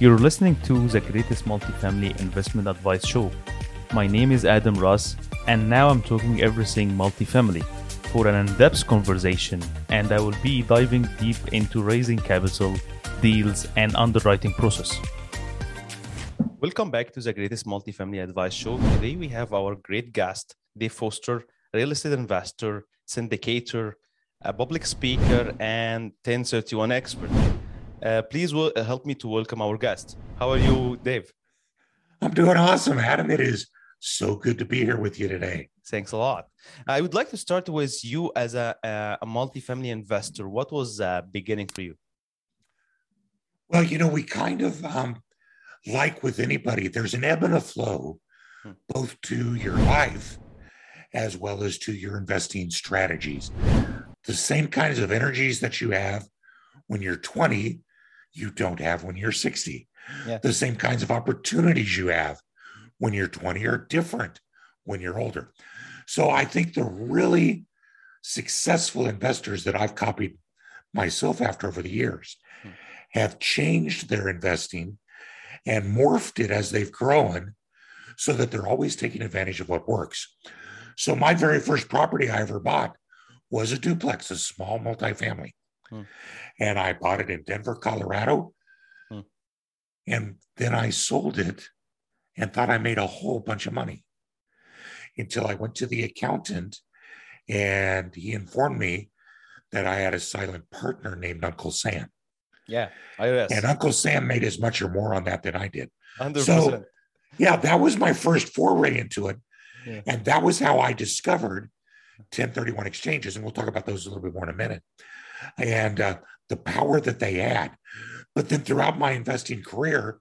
You're listening to the greatest multifamily investment advice show. My name is Adam Ras, and now I'm talking everything multifamily for an in depth conversation, and I will be diving deep into raising capital, deals, and underwriting process. Welcome back to the greatest multifamily advice show. Today we have our great guest, Dave Foster, real estate investor, syndicator, a public speaker, and 1031 expert. Uh, please w- help me to welcome our guest. How are you, Dave? I'm doing awesome, Adam. It is so good to be here with you today. Thanks a lot. I would like to start with you as a, a, a multifamily investor. What was the beginning for you? Well, you know, we kind of, um, like with anybody, there's an ebb and a flow, Hmm. both to your life as well as to your investing strategies. The same kinds of energies that you have when you're 20, you don't have when you're 60. Yeah. The same kinds of opportunities you have when you're 20 are different when you're older. So I think the really successful investors that I've copied myself after over the years Hmm. have changed their investing and morphed it as they've grown so that they're always taking advantage of what works. So my very first property I ever bought was a duplex, a small multifamily. Hmm. And I bought it in Denver, Colorado. Hmm. And then I sold it and thought I made a whole bunch of money until I went to the accountant and he informed me that I had a silent partner named Uncle Sam. Yeah. And Uncle Sam made as much or more on that than I did. 100%. So- Yeah, that was my first foray into it. Yeah. And that was how I discovered 1031 exchanges. And we'll talk about those a little bit more in a minute. And uh, the power that they had. But then throughout my investing career,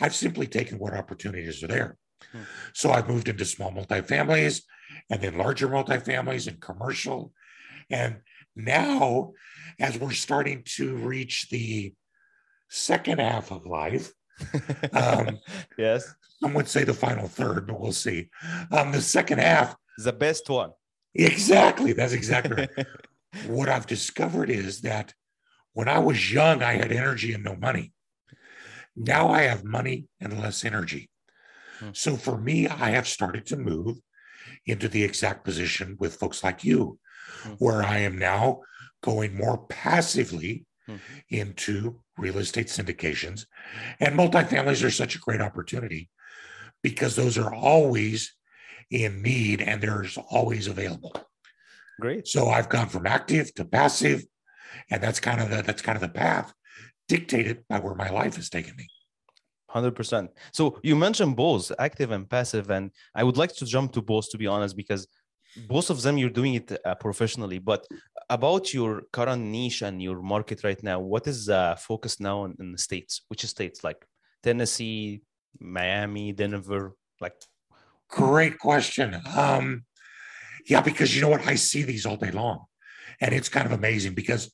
I've simply taken what opportunities are there. Hmm. So I've moved into small multifamilies and then larger multifamilies and commercial. And now, as we're starting to reach the second half of life, um, yes, some would say the final third, but we'll see. Um, the second half, is the best one. exactly. That's exactly right. what I've discovered is that when I was young, I had energy and no money. Now I have money and less energy. Hmm. So for me, I have started to move into the exact position with folks like you, Hmm. where I am now going more passively Hmm. into real estate syndications. And multifamilies are such a great opportunity because those are always in need and there's always available. Great. So I've gone from active to passive, and that's kind of the that's kind of the path dictated by where my life has taken me. Hundred percent. So you mentioned both active and passive, and I would like to jump to both to be honest, because both of them you're doing it uh, professionally. But about your current niche and your market right now, what is uh, focus now in, in the states? Which states like Tennessee, Miami, Denver? Like, Great question. Um, yeah, because you know what? I see these all day long. And it's kind of amazing because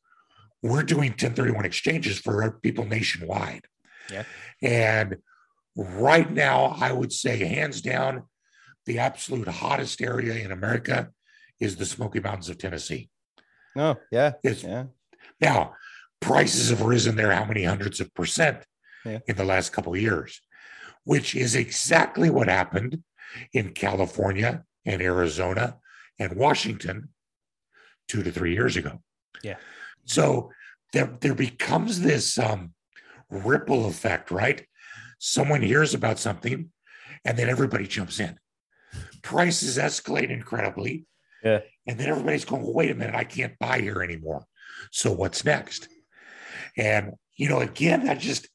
we're doing 1031 exchanges for people nationwide. Yeah. And right now, I would say, hands down, the absolute hottest area in America is the Smoky Mountains of Tennessee. oh yeah, It's yeah, Now, prices have risen there how many hundreds of percent Yeah. in the last couple of years, which is exactly what happened in California and Arizona and Washington two to three years ago. Yeah. So there, there becomes this um, ripple effect, right? Someone hears about something and then everybody jumps in. Prices escalate incredibly. Yeah. And then everybody's going, well, wait a minute, I can't buy here anymore. So what's next? And, you know, again, that just,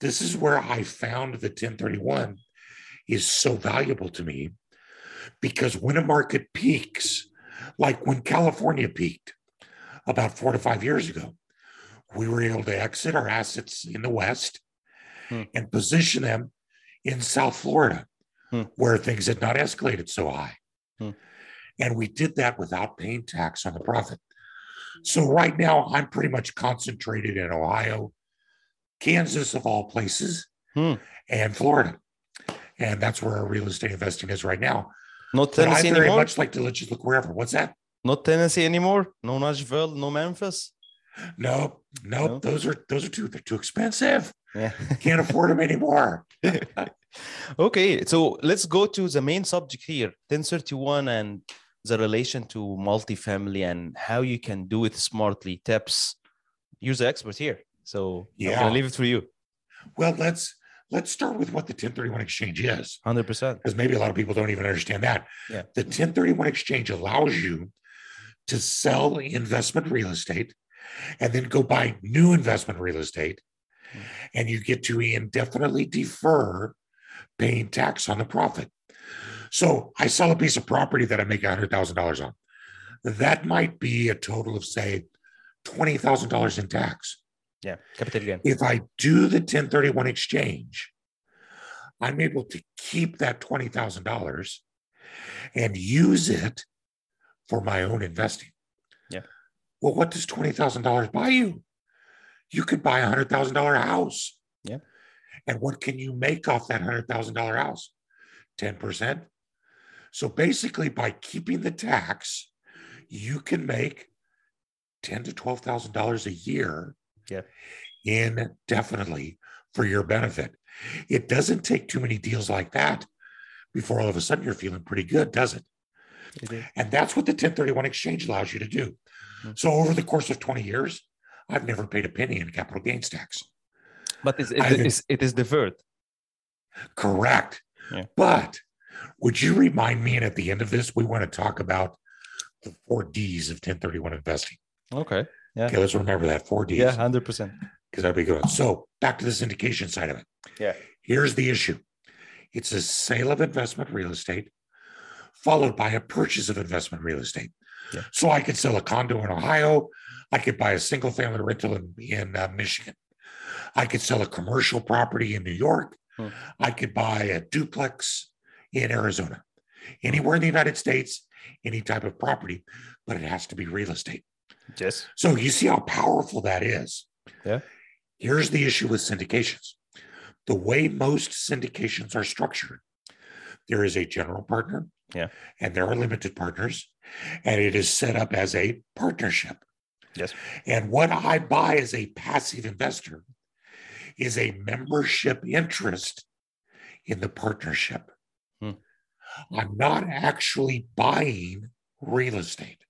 this is where I found the 1031 is so valuable to me because when a market peaks, like when California peaked about four to five years ago, we were able to exit our assets in the West Hmm. and position them in South Florida, Hmm. where things had not escalated so high. Hmm. And we did that without paying tax on the profit. So right now, I'm pretty much concentrated in Ohio, Kansas, of all places, Hmm. and Florida. And that's where our real estate investing is right now. Not But I Tennessee very anymore. much like to let you look wherever. What's that? Not Tennessee anymore. No Nashville. No Memphis. No, no, No? those are those are too they're too expensive. Yeah. Can't afford them anymore. okay, so let's go to the main subject here 1031 and the relation to multifamily and how you can do it smartly. Tips. You're the expert here. So Yeah. I'm gonna leave it for you. Well, let's let's start with what the 1031 exchange is. 100%. because maybe a lot of people don't even understand that. Yeah. The 1031 exchange allows you to sell investment real estate and then go buy new investment real estate. Hmm. And you get to indefinitely defer paying tax on the profit. So I sell a piece of property that I make $100,000 on. That might be a total of, say, $20,000 in tax. Yeah. Capital gain. If I do the 1031 exchange, I'm able to keep that $20,000 and use it for my own investing. Yeah. Well, what does $20,000 buy you? You could buy a $100,000 house. Yeah. And what can you make off that $100,000 house? 10%. So basically, by keeping the tax, you can make ten to twelve thousand dollars a year Yeah. indefinitely for your benefit. It doesn't take too many deals like that before all of a sudden you're feeling pretty good, does it? It is. And that's what the 1031 exchange allows you to do. Mm. So over the course of 20 years, I've never paid a penny in capital gains tax. But it's, it, it's, it is deferred. Correct. Yeah. But would you remind me? And at the end of this, we want to talk about the four D's of 1031 investing. Okay. Yeah. Okay, let's remember that four D's. Yeah, 100%. because that'd be good. So back to the syndication side of it. Yeah. Here's the issue. It's a sale of investment real estate followed by a purchase of investment real estate. Yeah. So I could sell a condo in Ohio. I could buy a single family rental in, in uh, Michigan. I could sell a commercial property in New York. Hmm. I could buy a duplex in Arizona. Anywhere in the United States, any type of property, but it has to be real estate. Yes. So you see how powerful that is. Yeah. Here's the issue with syndications. The way most syndications are structured, there is a general partner, Yeah. and there are limited partners, and it is set up as a partnership. Yes. And what I buy as a passive investor is a membership interest in the partnership. Hmm. I'm not actually buying real estate.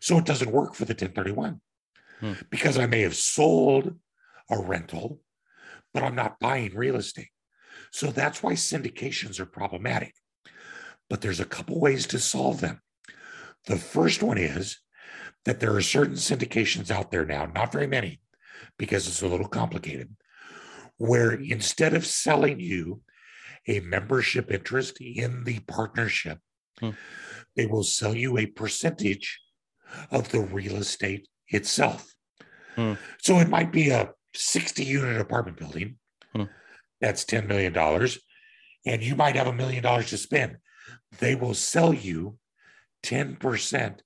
So it doesn't work for the 1031 Hmm. because I may have sold a rental, but I'm not buying real estate. So that's why syndications are problematic. But there's a couple ways to solve them. The first one is that there are certain syndications out there now, not very many, because it's a little complicated, where instead of selling you a membership interest in the partnership, Hmm. they will sell you a percentage of the real estate itself. Hmm. So it might be a 60 unit apartment building. Hmm. That's $10 million. And you might have a million dollars to spend. They will sell you 10%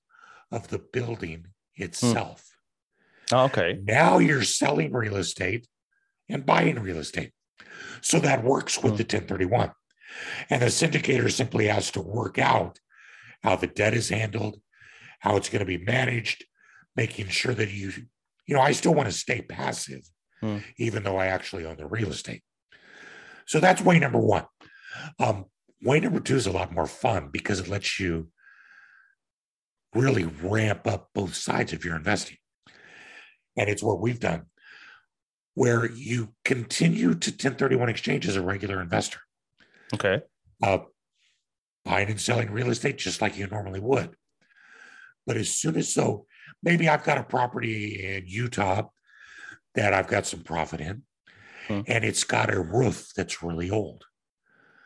of the building itself. Oh, okay. Now you're selling real estate and buying real estate. So that works with Hmm. the 1031. And the syndicator simply has to work out how the debt is handled, how it's going to be managed, making sure that you, you know, I still want to stay passive, Hmm. even though I actually own the real estate. So that's way number one. Um, way number two is a lot more fun because it lets you really ramp up both sides of your investing. And it's what we've done, where you continue to 1031 exchange as a regular investor, Okay. uh, buying and selling real estate just like you normally would. But as soon as so, maybe I've got a property in Utah that I've got some profit in, Hmm. and it's got a roof that's really old.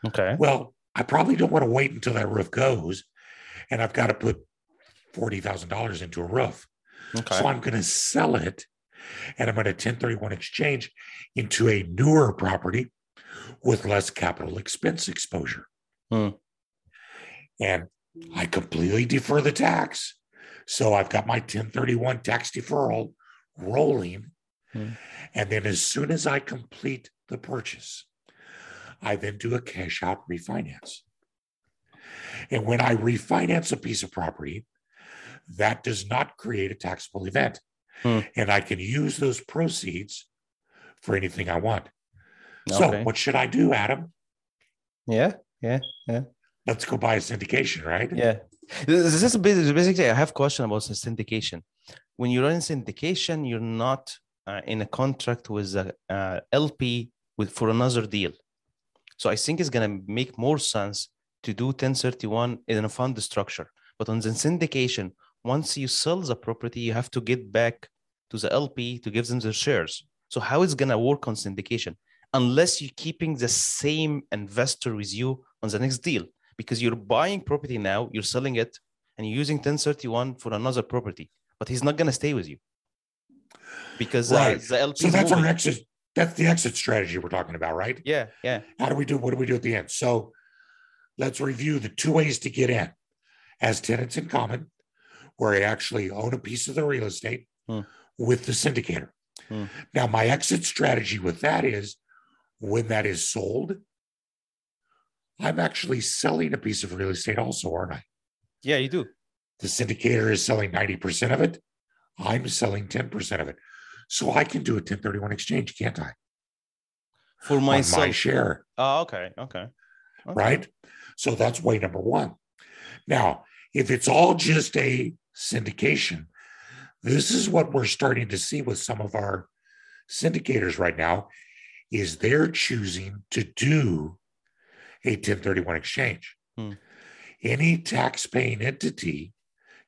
Okay. Well, I probably don't want to wait until that roof goes, and I've got to put forty thousand dollars into a roof. Okay. So I'm going to sell it, and I'm going to 1031 exchange into a newer property with less capital expense exposure. Hmm. And I completely defer the tax. So I've got my 1031 tax deferral rolling. Hmm. And then as soon as I complete the purchase, I then do a cash out refinance. And when I refinance a piece of property, that does not create a taxable event. Hmm. And I can use those proceeds for anything I want. So, what should I do, Adam? Yeah, yeah. Yeah. Let's go buy a syndication, right? Yeah. This is basically, I have question about syndication. When you're in syndication, you're not uh, in a contract with a uh, LP with for another deal. So I think it's gonna make more sense to do 1031 in a fund structure. But on the syndication, once you sell the property, you have to get back to the LP to give them the shares. So how is it gonna work on syndication? Unless you're keeping the same investor with you on the next deal because you're buying property now, you're selling it, and you're using 1031 for another property, but he's not going to stay with you because uh, the LP So that's our exit. That's the exit strategy we're talking about, right? Yeah, yeah, How do we do? What do we do at the end? So let's review the two ways to get in as tenants in common, where I actually own a piece of the real estate Hmm. with the syndicator. Hmm. Now, my exit strategy with that is when that is sold, I'm actually selling a piece of real estate also, aren't I? yeah. You do. The syndicator is selling 90% of it. I'm selling 10% of it. So I can do a 1031 exchange, can't I? For On my share. oh, okay, okay. Okay. right? So that's way number one. Now, if it's all just a syndication, this is what we're starting to see with some of our syndicators right now is they're choosing to do a 1031 exchange. Hmm. Any tax-paying entity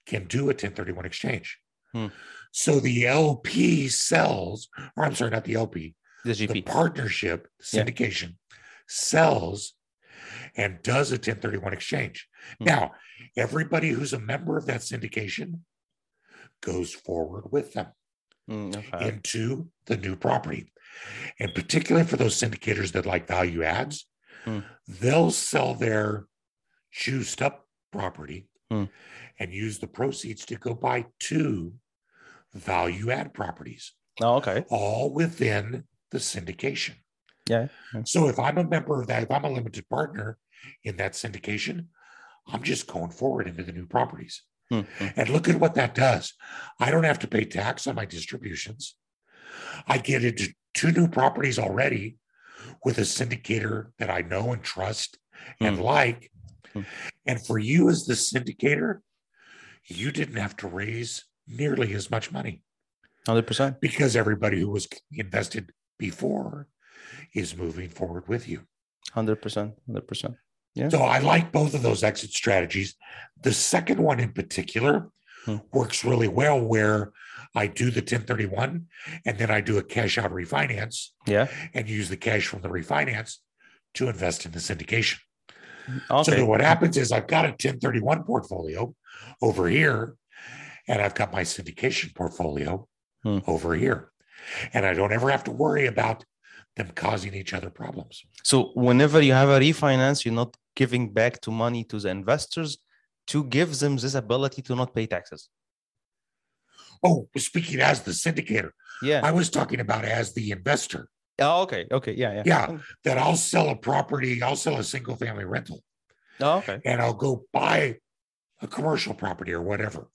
can do a 1031 exchange. Hmm. So the LP sells, or I'm sorry, not the LP, The the partnership Yeah. syndication sells and does a 1031 exchange. Hmm. Now, everybody who's a member of that syndication goes forward with them Mm, okay. into the new property. And particularly for those syndicators that like value adds, Hmm. they'll sell their juiced up property Hmm. and use the proceeds to go buy two value add properties Oh, okay. all within the syndication. Yeah. So if I'm a member of that, if I'm a limited partner in that syndication, I'm just going forward into the new properties. Mm, mm. And look at what that does. I don't have to pay tax on my distributions. I get into two new properties already with a syndicator that I know and trust and like. Mm. And for you as the syndicator, you didn't have to raise nearly as much money 100%. because everybody who was invested before is moving forward with you. 100%. 100%. Yeah. So I like both of those exit strategies. The second one in particular Hmm. works really well where I do the 1031 and then I do a cash out refinance Yeah. and use the cash from the refinance to invest in the syndication. So Okay. then what happens is I've got a 1031 portfolio over here and I've got my syndication portfolio Hmm. over here. And I don't ever have to worry about them causing each other problems. So whenever you have a refinance, you're not giving back to money to the investors to give them this ability to not pay taxes. Oh, speaking as the syndicator, Yeah. I was talking about as the investor Oh, okay. Okay. Yeah. Yeah. Yeah. that I'll sell a property, I'll sell a single family rental Oh, okay. and I'll go buy a commercial property or whatever.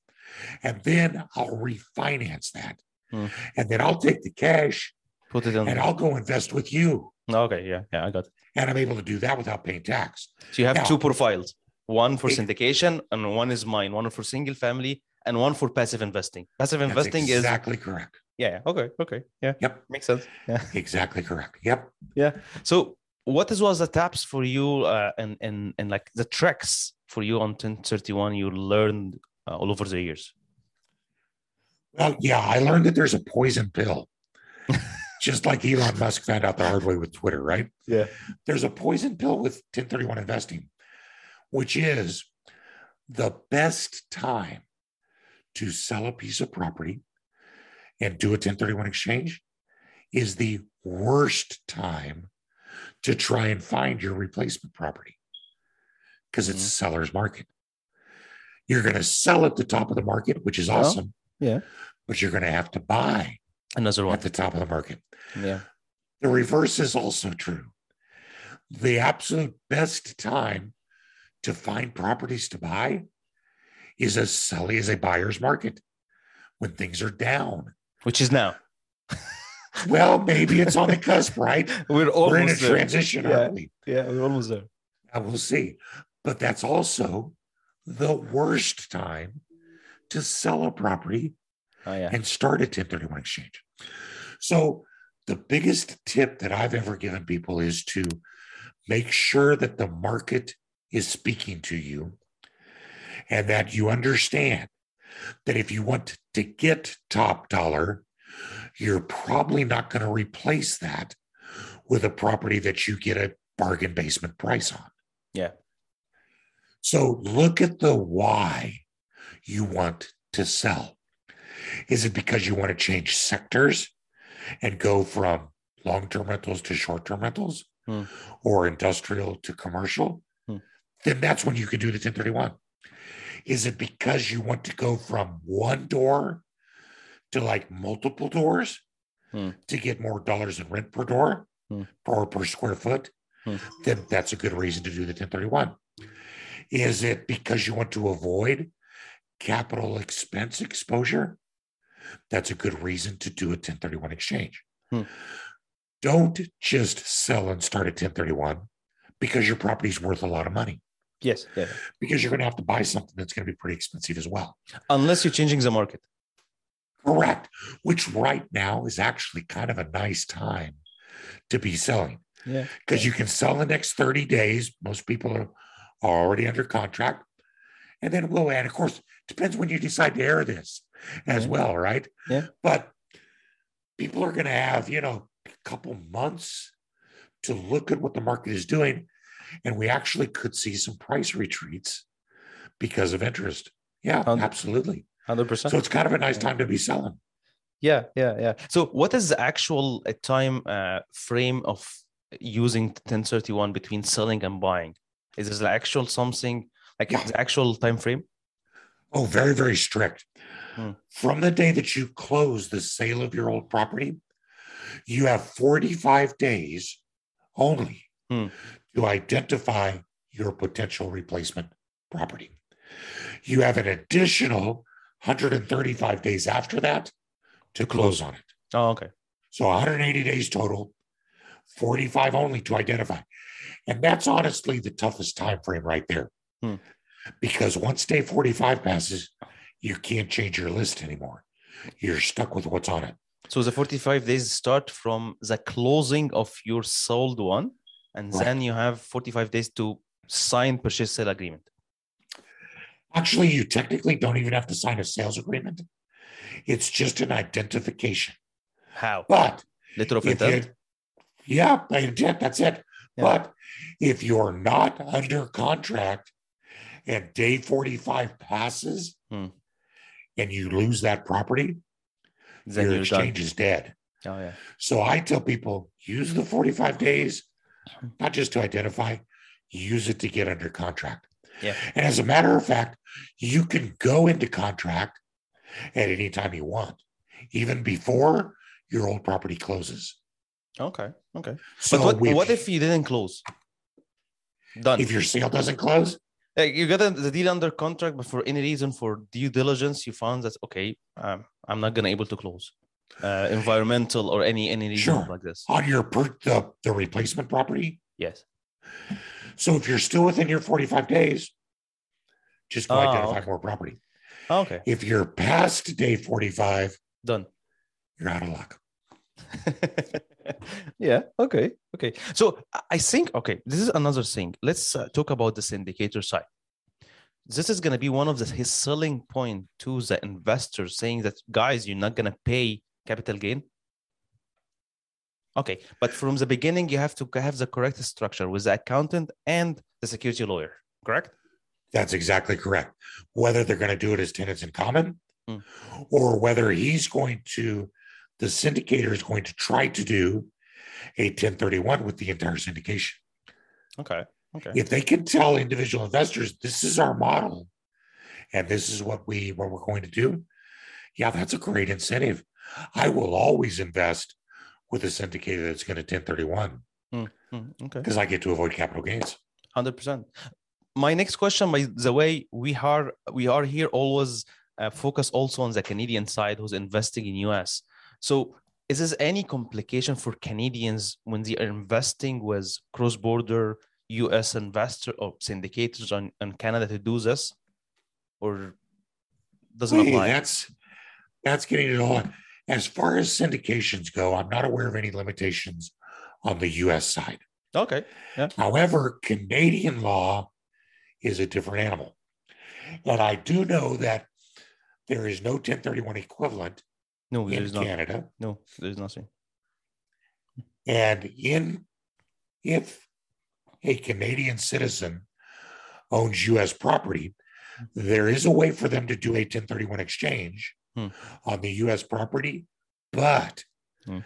And then I'll refinance that. Hmm. And then I'll take the cash Put it in. and I'll go invest with you. Okay. Yeah. Yeah. I got it. And I'm able to do that without paying tax. So you have Now- two profiles one for It- syndication and one is mine, one for single family and one for passive investing. Passive That's investing is, exactly correct. yeah. yeah. Okay. Okay. Yeah. Yep. Makes sense. Yeah. Exactly correct. Yep. Yeah. So what is was the taps for you uh, and, and, and like the tracks for you on 1031 you learned uh, all over the years? Well, yeah, I learned that there's a poison pill, just like Elon Musk found out the hard way with Twitter, right? Yeah. There's a poison pill with 1031 investing, which is the best time to sell a piece of property and do a 1031 exchange is the worst time to try and find your replacement property because it's mm-hmm. a seller's market. You're going to sell at the top of the market, which is Well, awesome. yeah. But you're going to have to buy Another one. at the top of the market. Yeah. The reverse is also true. The absolute best time to find properties to buy is a selling is a buyer's market when things are down. Which is now. well, maybe it's on the cusp, right? We're almost We're in a there. transition, Yeah. aren't we? Yeah, we're almost there. I will see. But that's also the worst time to sell a property Oh yeah. and start a 1031 exchange. So, the biggest tip that I've ever given people is to make sure that the market is speaking to you and that you understand that if you want to get top dollar, you're probably not going to replace that with a property that you get a bargain basement price on. Yeah. So look at the why you want to sell. Is it because you want to change sectors and go from long term rentals to short term rentals Hmm. or industrial to commercial? Hmm. Then that's when you could do the 1031. Is it because you want to go from one door to like multiple doors Hmm. to get more dollars in rent per door Hmm. or per square foot? Hmm. Then that's a good reason to do the 1031. Is it because you want to avoid capital expense exposure? That's a good reason to do a 1031 exchange. Hmm. Don't just sell and start a 1031 because your property's worth a lot of money, Yes. Yeah. because you're going to have to buy something that's going to be pretty expensive as well. Unless you're changing the market. Correct. Which right now is actually kind of a nice time to be selling Yeah. because you can sell in the next 30 days. Most people are, are already under contract. And then we'll add, of course, depends when you decide to air this as Yeah. well, right? Yeah. But people are going to have, you know, a couple months to look at what the market is doing. And we actually could see some price retreats because of interest. Yeah, Hundred- absolutely. Hundred percent. So it's kind of a nice time to be selling. Yeah, yeah, yeah. So, what is the actual uh, time uh, frame of using 1031 between selling and buying? Is there the actual something like Yeah. the actual time frame? Oh, very, very strict. Hmm. From the day that you close the sale of your old property, you have 45 days only Hmm. To identify your potential replacement property. You have an additional 135 days after that to close on it. Oh, okay. So 180 days total, 45 only to identify. And that's honestly the toughest time frame right there. Hmm. Because once day 45 passes, you can't change your list anymore. You're stuck with what's on it. So the 45 days start from the closing of your sold one, and Right. then you have 45 days to sign purchase sale agreement. Actually, you technically don't even have to sign a sales agreement. It's just an identification. How? But Letter of intent. yeah, intent, that's it. Yeah. But if you're not under contract and day 45 passes Hmm. and you lose that property, Then your you're done. exchange is dead. Oh yeah. So I tell people use the 45 days, not just to identify, use it to get under contract. Yeah. And as a matter of fact, you can go into contract at any time you want, even before your old property closes. Okay. Okay. So but what, we- what if you didn't close? Done. if your sale doesn't close? Like, you got the deal under contract, but for any reason, for due diligence, you found that okay, um, I'm not gonna able to close. Uh, environmental or any any reason Sure. like this. on your per, the, the replacement property. Yes. So if you're still within your 45 days, just go Oh, identify okay. more property. Okay. If you're past day 45, Done. you're out of luck. yeah. Okay. Okay. So I- I think okay, this is another thing. Let's uh, talk about the syndicator side. This is going to be one of the, his selling point to the investors, saying that guys, you're not going to pay capital gain. Okay, but from the beginning, you have to have the correct structure with the accountant and the security lawyer. Correct? That's exactly correct. Whether they're going to do it as tenants in common Hmm. or whether he's going to, the syndicator is going to try to do a 1031 with the entire syndication. Okay. Okay. If they can tell individual investors, this is our model and this is what we what we're going to do, yeah, that's a great incentive. I will always invest with a syndicator that's going to 1031 Mm, mm, okay. because I get to avoid capital gains. Hundred percent. My next question, by the way, we are we are here always uh, focus also on the Canadian side who's investing in US. So is this any complication for Canadians when they are investing with cross-border US investor or syndicators on, on Canada to do this? Or doesn't Hey, apply? that's that's getting it all. As far as syndications go, I'm not aware of any limitations on the US side. Okay. However, Canadian law is a different animal. And I do know that there is no 1031 equivalent No, in there's not. Canada. No, there's nothing. And in if a Canadian citizen owns US property, there is a way for them to do a 1031 exchange Hmm. on the US property, but Hmm.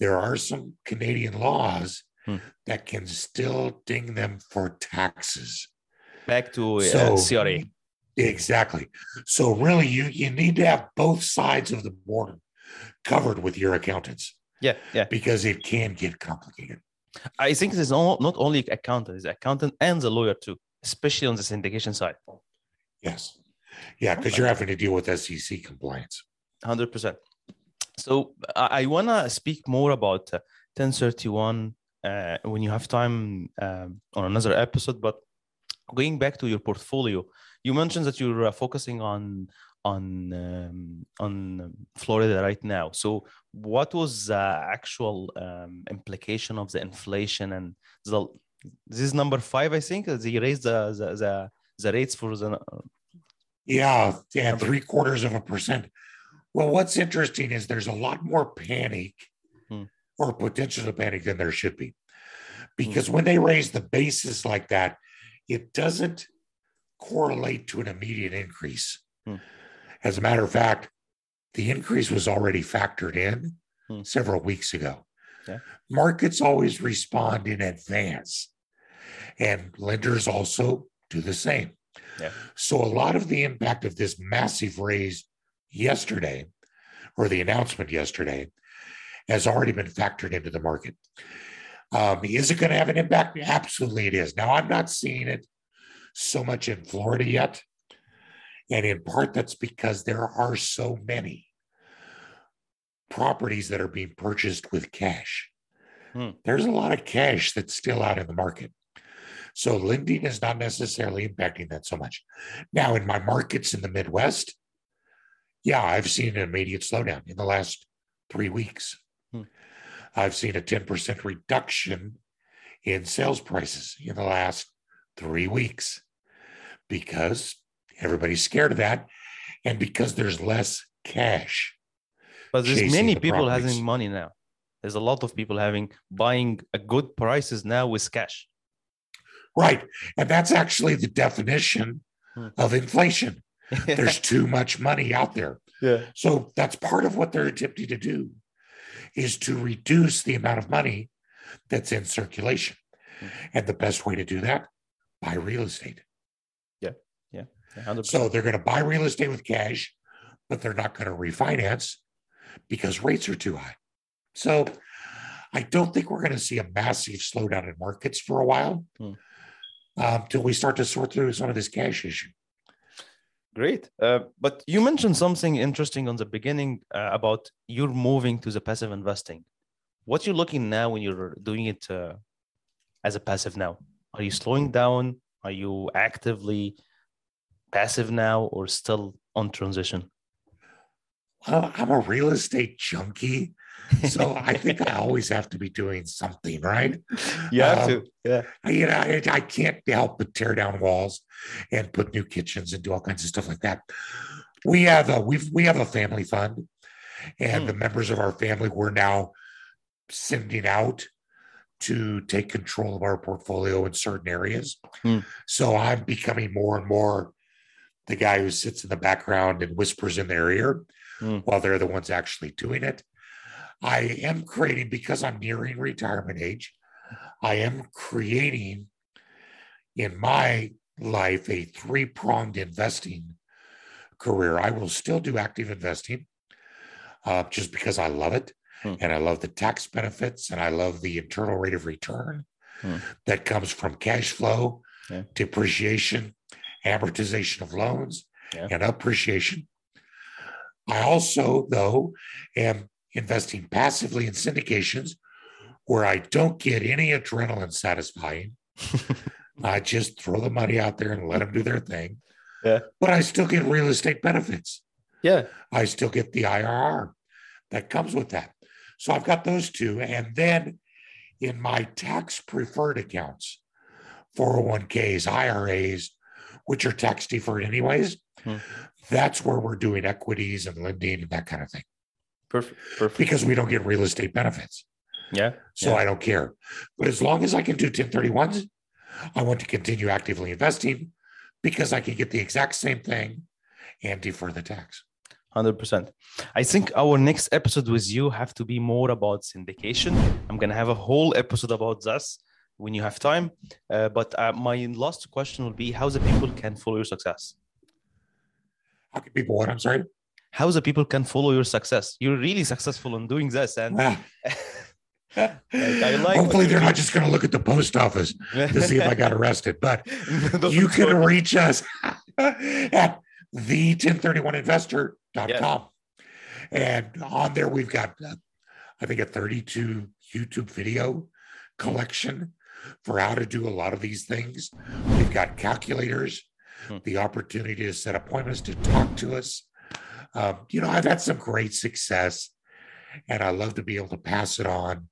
there are some Canadian laws Hmm. that can still ding them for taxes. Back to uh, CRA. Exactly. So really you you need to have both sides of the border covered with your accountants Yeah, yeah. because it can get complicated. I think there's no, not only accountant, there's accountant and the lawyer too, especially on the syndication side. Yes. Yeah, because you're having to deal with SEC compliance. Hundred percent. So I, I want to speak more about uh, 1031 uh, when you have time um, on another episode. But going back to your portfolio, you mentioned that you're uh, focusing on on um, on Florida right now. So what was the actual um, implication of the inflation and the this is number five, I think. They raised the the the, the rates for the Yeah, yeah, three quarters of a percent. Well, what's interesting is there's a lot more panic Hmm. or potential to panic than there should be. Because when they raise the basis like that, it doesn't correlate to an immediate increase. Hmm. As a matter of fact, the increase was already factored in Hmm. several weeks ago. Yeah. Markets always respond in advance, and lenders also do the same. Yeah. So a lot of the impact of this massive raise yesterday, or the announcement yesterday, has already been factored into the market. Um, is it going to have an impact? Absolutely, it is. Now, I'm not seeing it so much in Florida yet. And in part, that's because there are so many properties that are being purchased with cash. Hmm. There's a lot of cash that's still out in the market. So lending is not necessarily impacting that so much. Now, in my markets in the Midwest, yeah, I've seen an immediate slowdown in the last three weeks. Hmm. I've seen a 10% reduction in sales prices in the last three weeks because everybody's scared of that and because there's less cash. But there's many the people properties. having money now. There's a lot of people having buying a good prices now with cash. Right. And that's actually the definition Hmm. of inflation. There's too much money out there. yeah. So that's part of what they're attempting to do is to reduce the amount of money that's in circulation. Hmm. And the best way to do that, buy real estate. Yeah. Yeah. So they're going to buy real estate with cash, but they're not going to refinance because rates are too high. So I don't think we're going to see a massive slowdown in markets for a while Hmm. Um, till we start to sort through some of this cash issue. Great. Uh, but you mentioned something interesting on the beginning uh, about you're moving to the passive investing. What you're looking now when you're doing it uh, as a passive now? Are you slowing down? Are you actively passive now or still on transition? Well, I'm a real estate junkie. So I think I always have to be doing something, right? you have Um, to. Yeah. I, you know, I, I can't help but tear down walls and put new kitchens and do all kinds of stuff like that. We have a we've we have a family fund, and Hmm. the members of our family we're now sending out to take control of our portfolio in certain areas. Hmm. So I'm becoming more and more the guy who sits in the background and whispers in their ear Hmm. while they're the ones actually doing it. I am creating because I'm nearing retirement age. I am creating in my life a three pronged investing career. I will still do active investing uh, just because I love it Hmm. and I love the tax benefits and I love the internal rate of return Hmm. that comes from cash flow, Yeah. depreciation, amortization of loans, Yeah. and appreciation. I also, though, am investing passively in syndications where I don't get any adrenaline satisfying. I just throw the money out there and let them do their thing. Yeah. But I still get real estate benefits. Yeah. I still get the IRR that comes with that. So I've got those two. And then in my tax preferred accounts, 401ks, IRAs, which are tax deferred anyways, Hmm. that's where we're doing equities and lending and that kind of thing Perfect. Perfect. because we don't get real estate benefits. Yeah. So Yeah. I don't care. But as long as I can do 1031s, I want to continue actively investing because I can get the exact same thing and defer the tax. Hundred percent. I think our next episode with you have to be more about syndication. I'm gonna have a whole episode about this when you have time. Uh, but uh, my last question will be: How the people can follow your success? How can people what? I'm sorry. How the people can follow your success? You're really successful in doing this, and I like hopefully, they're not just going to look at the post office to see if I got arrested, but you can reach us at the1031investor.com. And on there, we've got, uh, I think, a 32 YouTube video collection for how to do a lot of these things. We've got calculators, Hmm. the opportunity to set appointments to talk to us. Um, you know, I've had some great success, and I love to be able to pass it on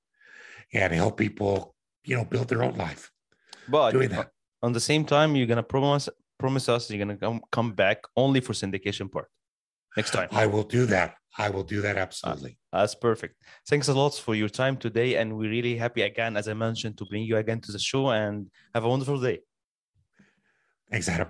and help people, you know, build their own life But doing that. on the same time, you're gonna promise promise us you're gonna come come back only for syndication part next time. I will do that. I will do that absolutely. That's perfect. Thanks a lot for your time today. And we're really happy again, as I mentioned, to bring you again to the show and have a wonderful day. Thanks, Adam.